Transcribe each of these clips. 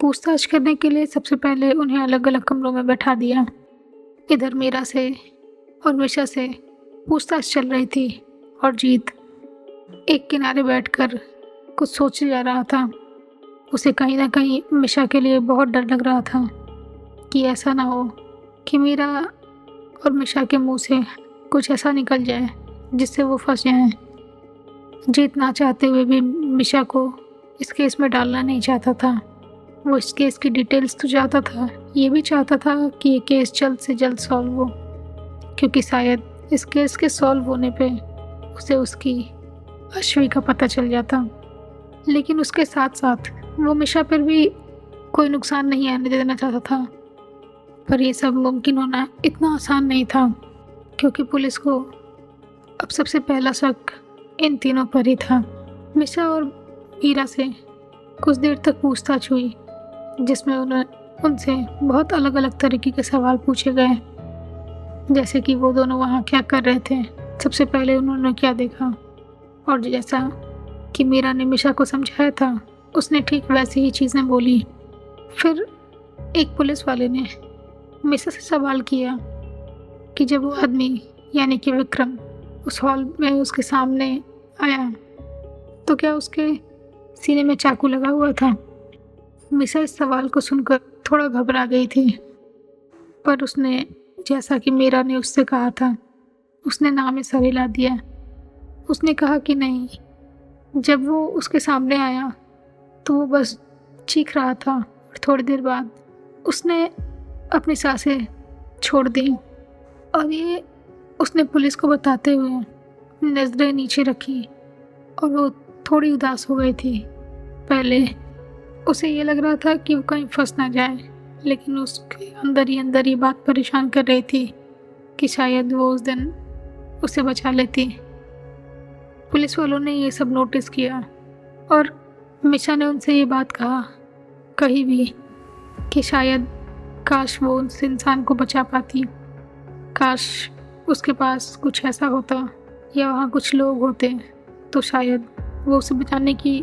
पूछताछ करने के लिए सबसे पहले उन्हें अलग अलग कमरों में बैठा दिया। इधर मीरा से और मिशा से पूछताछ चल रही थी और जीत एक किनारे बैठकर कुछ सोचे जा रहा था। उसे कहीं ना कहीं मिशा के लिए बहुत डर लग रहा था कि ऐसा ना हो कि मीरा और मिशा के मुँह से कुछ ऐसा निकल जाए जिससे वो फंस जाए। जीत ना चाहते हुए भी मिशा को इस केस में डालना नहीं चाहता था। वो इस केस की डिटेल्स तो चाहता था, ये भी चाहता था कि ये केस जल्द से जल्द सॉल्व हो, क्योंकि शायद इस केस के सॉल्व होने पे उसे उसकी, अश्वी का पता चल जाता। लेकिन उसके साथ साथ वो मिशा पर भी कोई नुकसान नहीं आने देना चाहता था। पर यह सब मुमकिन होना इतना आसान नहीं था, क्योंकि पुलिस को अब सबसे पहला शक इन तीनों पर ही था। मिशा और मीरा से कुछ देर तक पूछताछ हुई। जिसमें उन्हें, उनसे बहुत अलग अलग तरीके के सवाल पूछे गए। जैसे कि वो दोनों वहाँ क्या कर रहे थे, सबसे पहले उन्होंने क्या देखा? और जैसा कि मीरा ने मिशा को समझाया था, उसने ठीक वैसी ही चीज़ें बोली। फिर एक पुलिस वाले ने मिशा से सवाल किया कि जब वो आदमी, यानी कि विक्रम, उस हॉल में उसके सामने आया तो क्या उसके सीने में चाकू लगा हुआ था? मिसा इस सवाल को सुनकर थोड़ा घबरा गई थी। पर उसने, जैसा कि मीरा ने उससे कहा था, उसने नाम सर हिला दिया। उसने कहा कि नहीं, जब वो उसके सामने आया तो वो बस चीख रहा था और थोड़ी देर बाद उसने अपनी साँसें छोड़ दी। और ये उसने पुलिस को बताते हुए नज़रें नीचे रखी और वो थोड़ी उदास हो गई थी। पहले उसे ये लग रहा था कि वो कहीं फंस ना जाए, लेकिन उसके अंदर ही अंदर ये बात परेशान कर रही थी कि शायद वो उस दिन उसे बचा लेती। पुलिस वालों ने ये सब नोटिस किया और मिशा ने उनसे ये बात कहा, कहीं भी कि शायद काश वो उस इंसान को बचा पाती। काश उसके पास कुछ ऐसा होता या वहाँ कुछ लोग होते तो शायद वो उसे बचाने की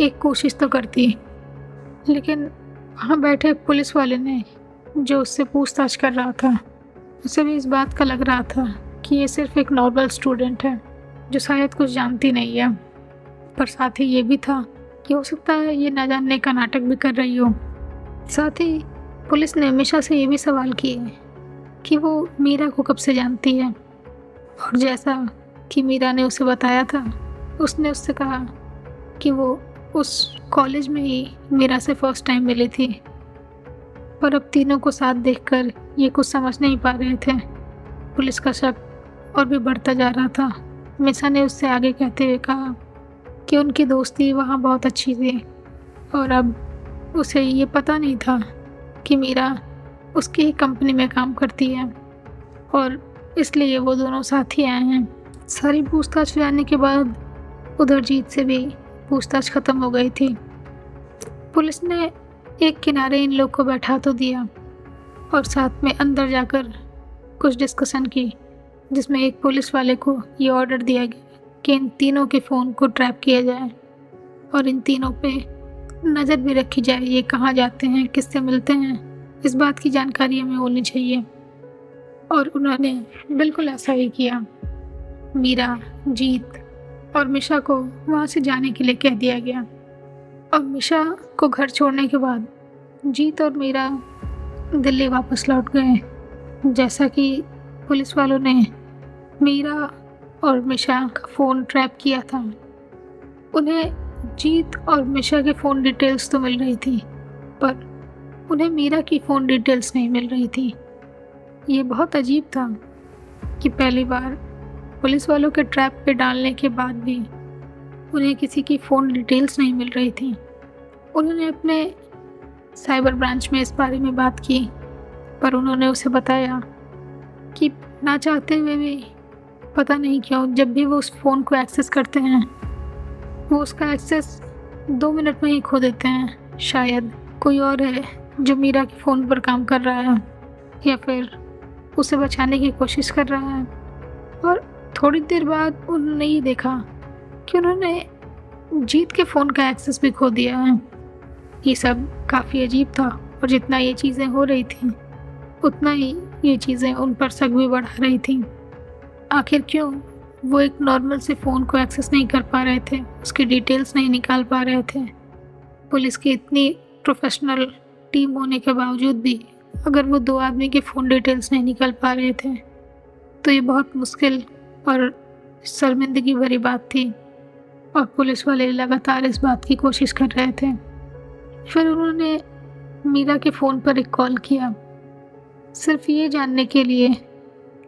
एक कोशिश तो करती। लेकिन वहाँ बैठे पुलिस वाले ने जो उससे पूछताछ कर रहा था, उसे भी इस बात का लग रहा था कि ये सिर्फ़ एक नॉर्मल स्टूडेंट है, जो शायद कुछ जानती नहीं है। पर साथ ही ये भी था कि हो सकता है ये ना जानने का नाटक भी कर रही हो। साथ ही पुलिस ने हमेशा से ये भी सवाल किए कि वो मीरा को कब से जानती है। और जैसा कि मीरा ने उसे बताया था, उसने उससे कहा कि वो उस कॉलेज में ही मीरा से फ़र्स्ट टाइम मिली थी। पर अब तीनों को साथ देखकर ये कुछ समझ नहीं पा रहे थे। पुलिस का शक और भी बढ़ता जा रहा था। मिसा ने उससे आगे कहते हुए कहा कि उनकी दोस्ती वहाँ बहुत अच्छी थी और अब उसे ये पता नहीं था कि मीरा उसकी ही कंपनी में काम करती है और इसलिए वो दोनों साथ ही आए हैं। सारी पूछताछ जाने के बाद उधर जीत से भी पूछताछ खत्म हो गई थी। पुलिस ने एक किनारे इन लोग को बैठा तो दिया और साथ में अंदर जाकर कुछ डिस्कशन की, जिसमें एक पुलिस वाले को ये ऑर्डर दिया गया कि इन तीनों के फ़ोन को ट्रैप किया जाए और इन तीनों पे नज़र भी रखी जाए, ये कहाँ जाते हैं, किससे मिलते हैं, इस बात की जानकारी हमें होनी चाहिए। और उन्होंने बिल्कुल ऐसा ही किया। मीरा, जीत और मिशा को वहाँ से जाने के लिए कह दिया गया। और मिशा को घर छोड़ने के बाद जीत और मीरा दिल्ली वापस लौट गए जैसा कि पुलिस वालों ने मीरा और मिशा का फ़ोन ट्रैप किया था। उन्हें जीत और मिशा के फ़ोन डिटेल्स तो मिल रही थी, पर उन्हें मीरा की फ़ोन डिटेल्स नहीं मिल रही थी। ये बहुत अजीब था कि पहली बार पुलिस वालों के ट्रैप पे डालने के बाद भी उन्हें किसी की फ़ोन डिटेल्स नहीं मिल रही थी। उन्होंने अपने साइबर ब्रांच में इस बारे में बात की, पर उन्होंने उसे बताया कि ना चाहते हुए भी पता नहीं क्यों, जब भी वो उस फ़ोन को एक्सेस करते हैं, वो उसका एक्सेस दो मिनट में ही खो देते हैं। शायद कोई और है जो मीरा के फ़ोन पर काम कर रहा है, या फिर उसे बचाने की कोशिश कर रहा है, और थोड़ी देर बाद उन्होंने ये देखा कि उन्होंने जीत के फ़ोन का एक्सेस भी खो दिया है। ये सब काफ़ी अजीब था और जितना ये चीज़ें हो रही थी, उतना ही ये चीज़ें उन पर शक भी बढ़ा रही थी। आखिर क्यों वो एक नॉर्मल से फ़ोन को एक्सेस नहीं कर पा रहे थे, उसकी डिटेल्स नहीं निकाल पा रहे थे। पुलिस की इतनी प्रोफेशनल टीम होने के बावजूद भी अगर वो दो आदमी के फ़ोन डिटेल्स नहीं निकाल पा रहे थे तो ये बहुत मुश्किल और शर्मिंदगी भरी बात थी और पुलिस वाले लगातार इस बात की कोशिश कर रहे थे। फिर उन्होंने मीरा के फ़ोन पर एक कॉल किया। सिर्फ़ ये जानने के लिए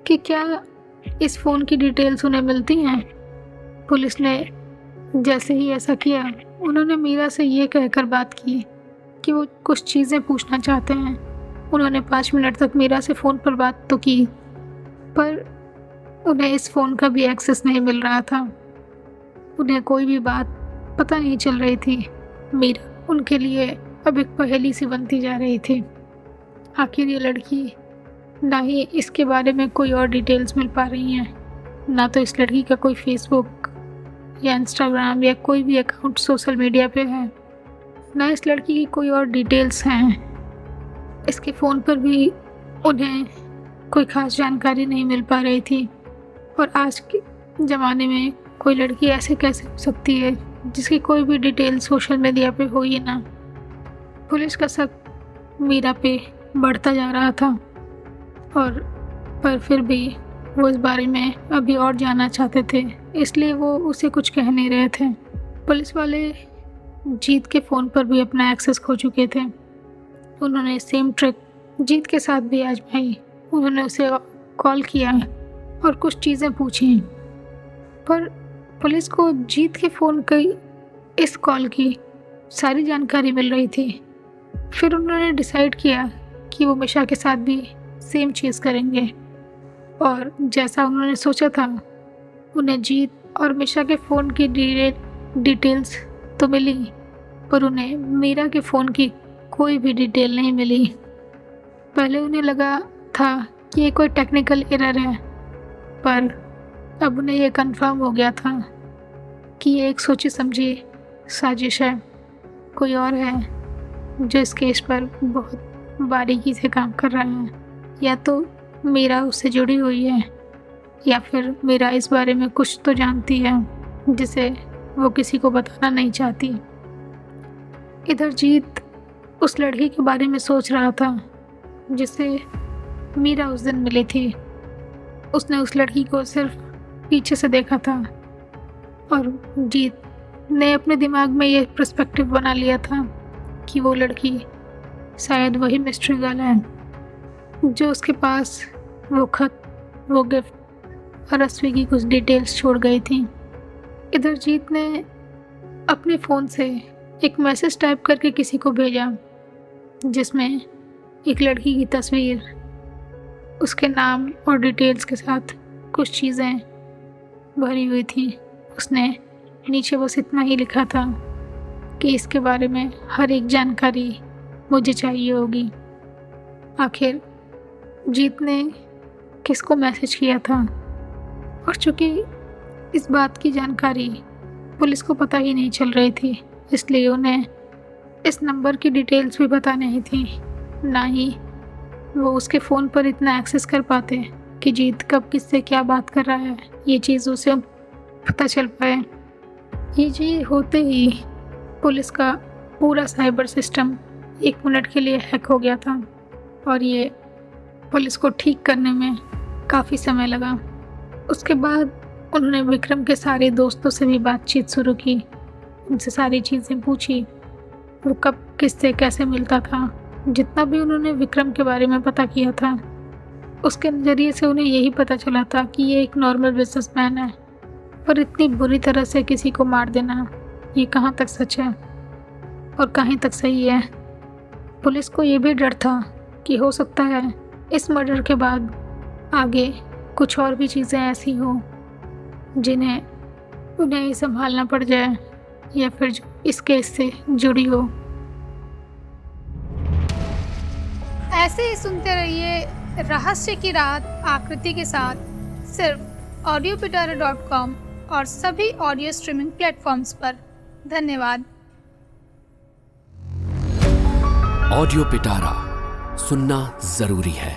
कि क्या इस फ़ोन की डिटेल्स उन्हें मिलती हैं? पुलिस ने जैसे ही ऐसा किया, उन्होंने मीरा से ये कहकर बात की कि वो कुछ चीज़ें पूछना चाहते हैं। उन्होंने पाँच मिनट तक मीरा से फ़ोन पर बात तो की, पर उन्हें इस फ़ोन का भी एक्सेस नहीं मिल रहा था। उन्हें कोई भी बात पता नहीं चल रही थी। मीरा उनके लिए अब एक पहेली सी बनती जा रही थी। आखिर ये लड़की ना ही इसके बारे में कोई और डिटेल्स मिल पा रही हैं, ना तो इस लड़की का कोई फेसबुक या इंस्टाग्राम या कोई भी अकाउंट सोशल मीडिया पे है, ना इस लड़की की कोई और डिटेल्स हैं। इसके फ़ोन पर भी उन्हें कोई ख़ास जानकारी नहीं मिल पा रही थी। और आज के ज़माने में कोई लड़की ऐसे कैसे हो सकती है, जिसकी कोई भी डिटेल सोशल मीडिया पे हो ही ना? पुलिस का शक मीरा पे बढ़ता जा रहा था। और, पर फिर भी वो इस बारे में अभी और जानना चाहते थे, इसलिए वो उसे कुछ कह नहीं रहे थे। पुलिस वाले जीत के फ़ोन पर भी अपना एक्सेस खो चुके थे। उन्होंने सेम ट्रिक जीत के साथ भी आजमाई उन्होंने उसे कॉल किया और कुछ चीज़ें पूछी पर पुलिस को जीत के फ़ोन की इस कॉल की सारी जानकारी मिल रही थी। फिर उन्होंने डिसाइड किया कि वो मिशा के साथ भी सेम चीज़ करेंगे। और जैसा उन्होंने सोचा था, उन्हें जीत और मिशा के फ़ोन की डिटेल्स तो मिली, पर उन्हें मीरा के फ़ोन की कोई भी डिटेल नहीं मिली। पहले उन्हें लगा था कि ये कोई टेक्निकल एरर है पर अब उन्हें यह कंफर्म हो गया था कि ये एक सोची समझी साजिश है। कोई और है जो इस केस पर बहुत बारीकी से काम कर रहा है। या तो मीरा उससे जुड़ी हुई है, या फिर मीरा इस बारे में कुछ तो जानती है, जिसे वो किसी को बताना नहीं चाहती। इधर जीत उस लड़की के बारे में सोच रहा था, जिसे मीरा उस दिन मिली थी। उसने उस लड़की को सिर्फ़ पीछे से देखा था और जीत ने अपने दिमाग में ये प्रस्पेक्टिव बना लिया था कि वो लड़की शायद वही मिस्ट्री गर्ल है, जो उसके पास वो खत, वो गिफ्ट और रस्वी की कुछ डिटेल्स छोड़ गई थी। इधर जीत ने अपने फ़ोन से एक मैसेज टाइप करके किसी को भेजा, जिसमें एक लड़की की तस्वीर उसके नाम और डिटेल्स के साथ कुछ चीज़ें भरी हुई थी। उसने नीचे बस इतना ही लिखा था कि इसके बारे में हर एक जानकारी मुझे चाहिए होगी। आखिर जीत ने किसको मैसेज किया था? और चूँकि इस बात की जानकारी पुलिस को पता ही नहीं चल रही थी, इसलिए उन्हें इस नंबर की डिटेल्स भी पता नहीं थी, ना ही वो उसके फ़ोन पर इतना एक्सेस कर पाते कि जीत कब किससे क्या बात कर रहा है, ये चीज़ उसे पता चल पाए। ये चीज़ होते ही पुलिस का पूरा साइबर सिस्टम एक मिनट के लिए हैक हो गया था और ये पुलिस को ठीक करने में काफ़ी समय लगा। उसके बाद उन्होंने विक्रम के सारे दोस्तों से भी बातचीत शुरू की, उनसे सारी चीज़ें पूछी, वो कब किससे कैसे मिलता था जितना भी उन्होंने विक्रम के बारे में पता किया था, उसके नज़रिए से उन्हें यही पता चला था कि ये एक नॉर्मल बिजनेसमैन है पर इतनी बुरी तरह से किसी को मार देना, ये कहाँ तक सच है और कहीं तक सही है? पुलिस को ये भी डर था कि हो सकता है इस मर्डर के बाद आगे कुछ और भी चीज़ें ऐसी हो, जिन्हें, उन्हें संभालना पड़ जाए या फिर इस केस से जुड़ी हो। ऐसे ही सुनते रहिए रहस्य की रात आकृति के साथ सिर्फ़ ऑडियो पिटारा डॉट कॉम और सभी ऑडियो स्ट्रीमिंग प्लेटफॉर्म्स पर। धन्यवाद। ऑडियो पिटारा सुनना ज़रूरी है।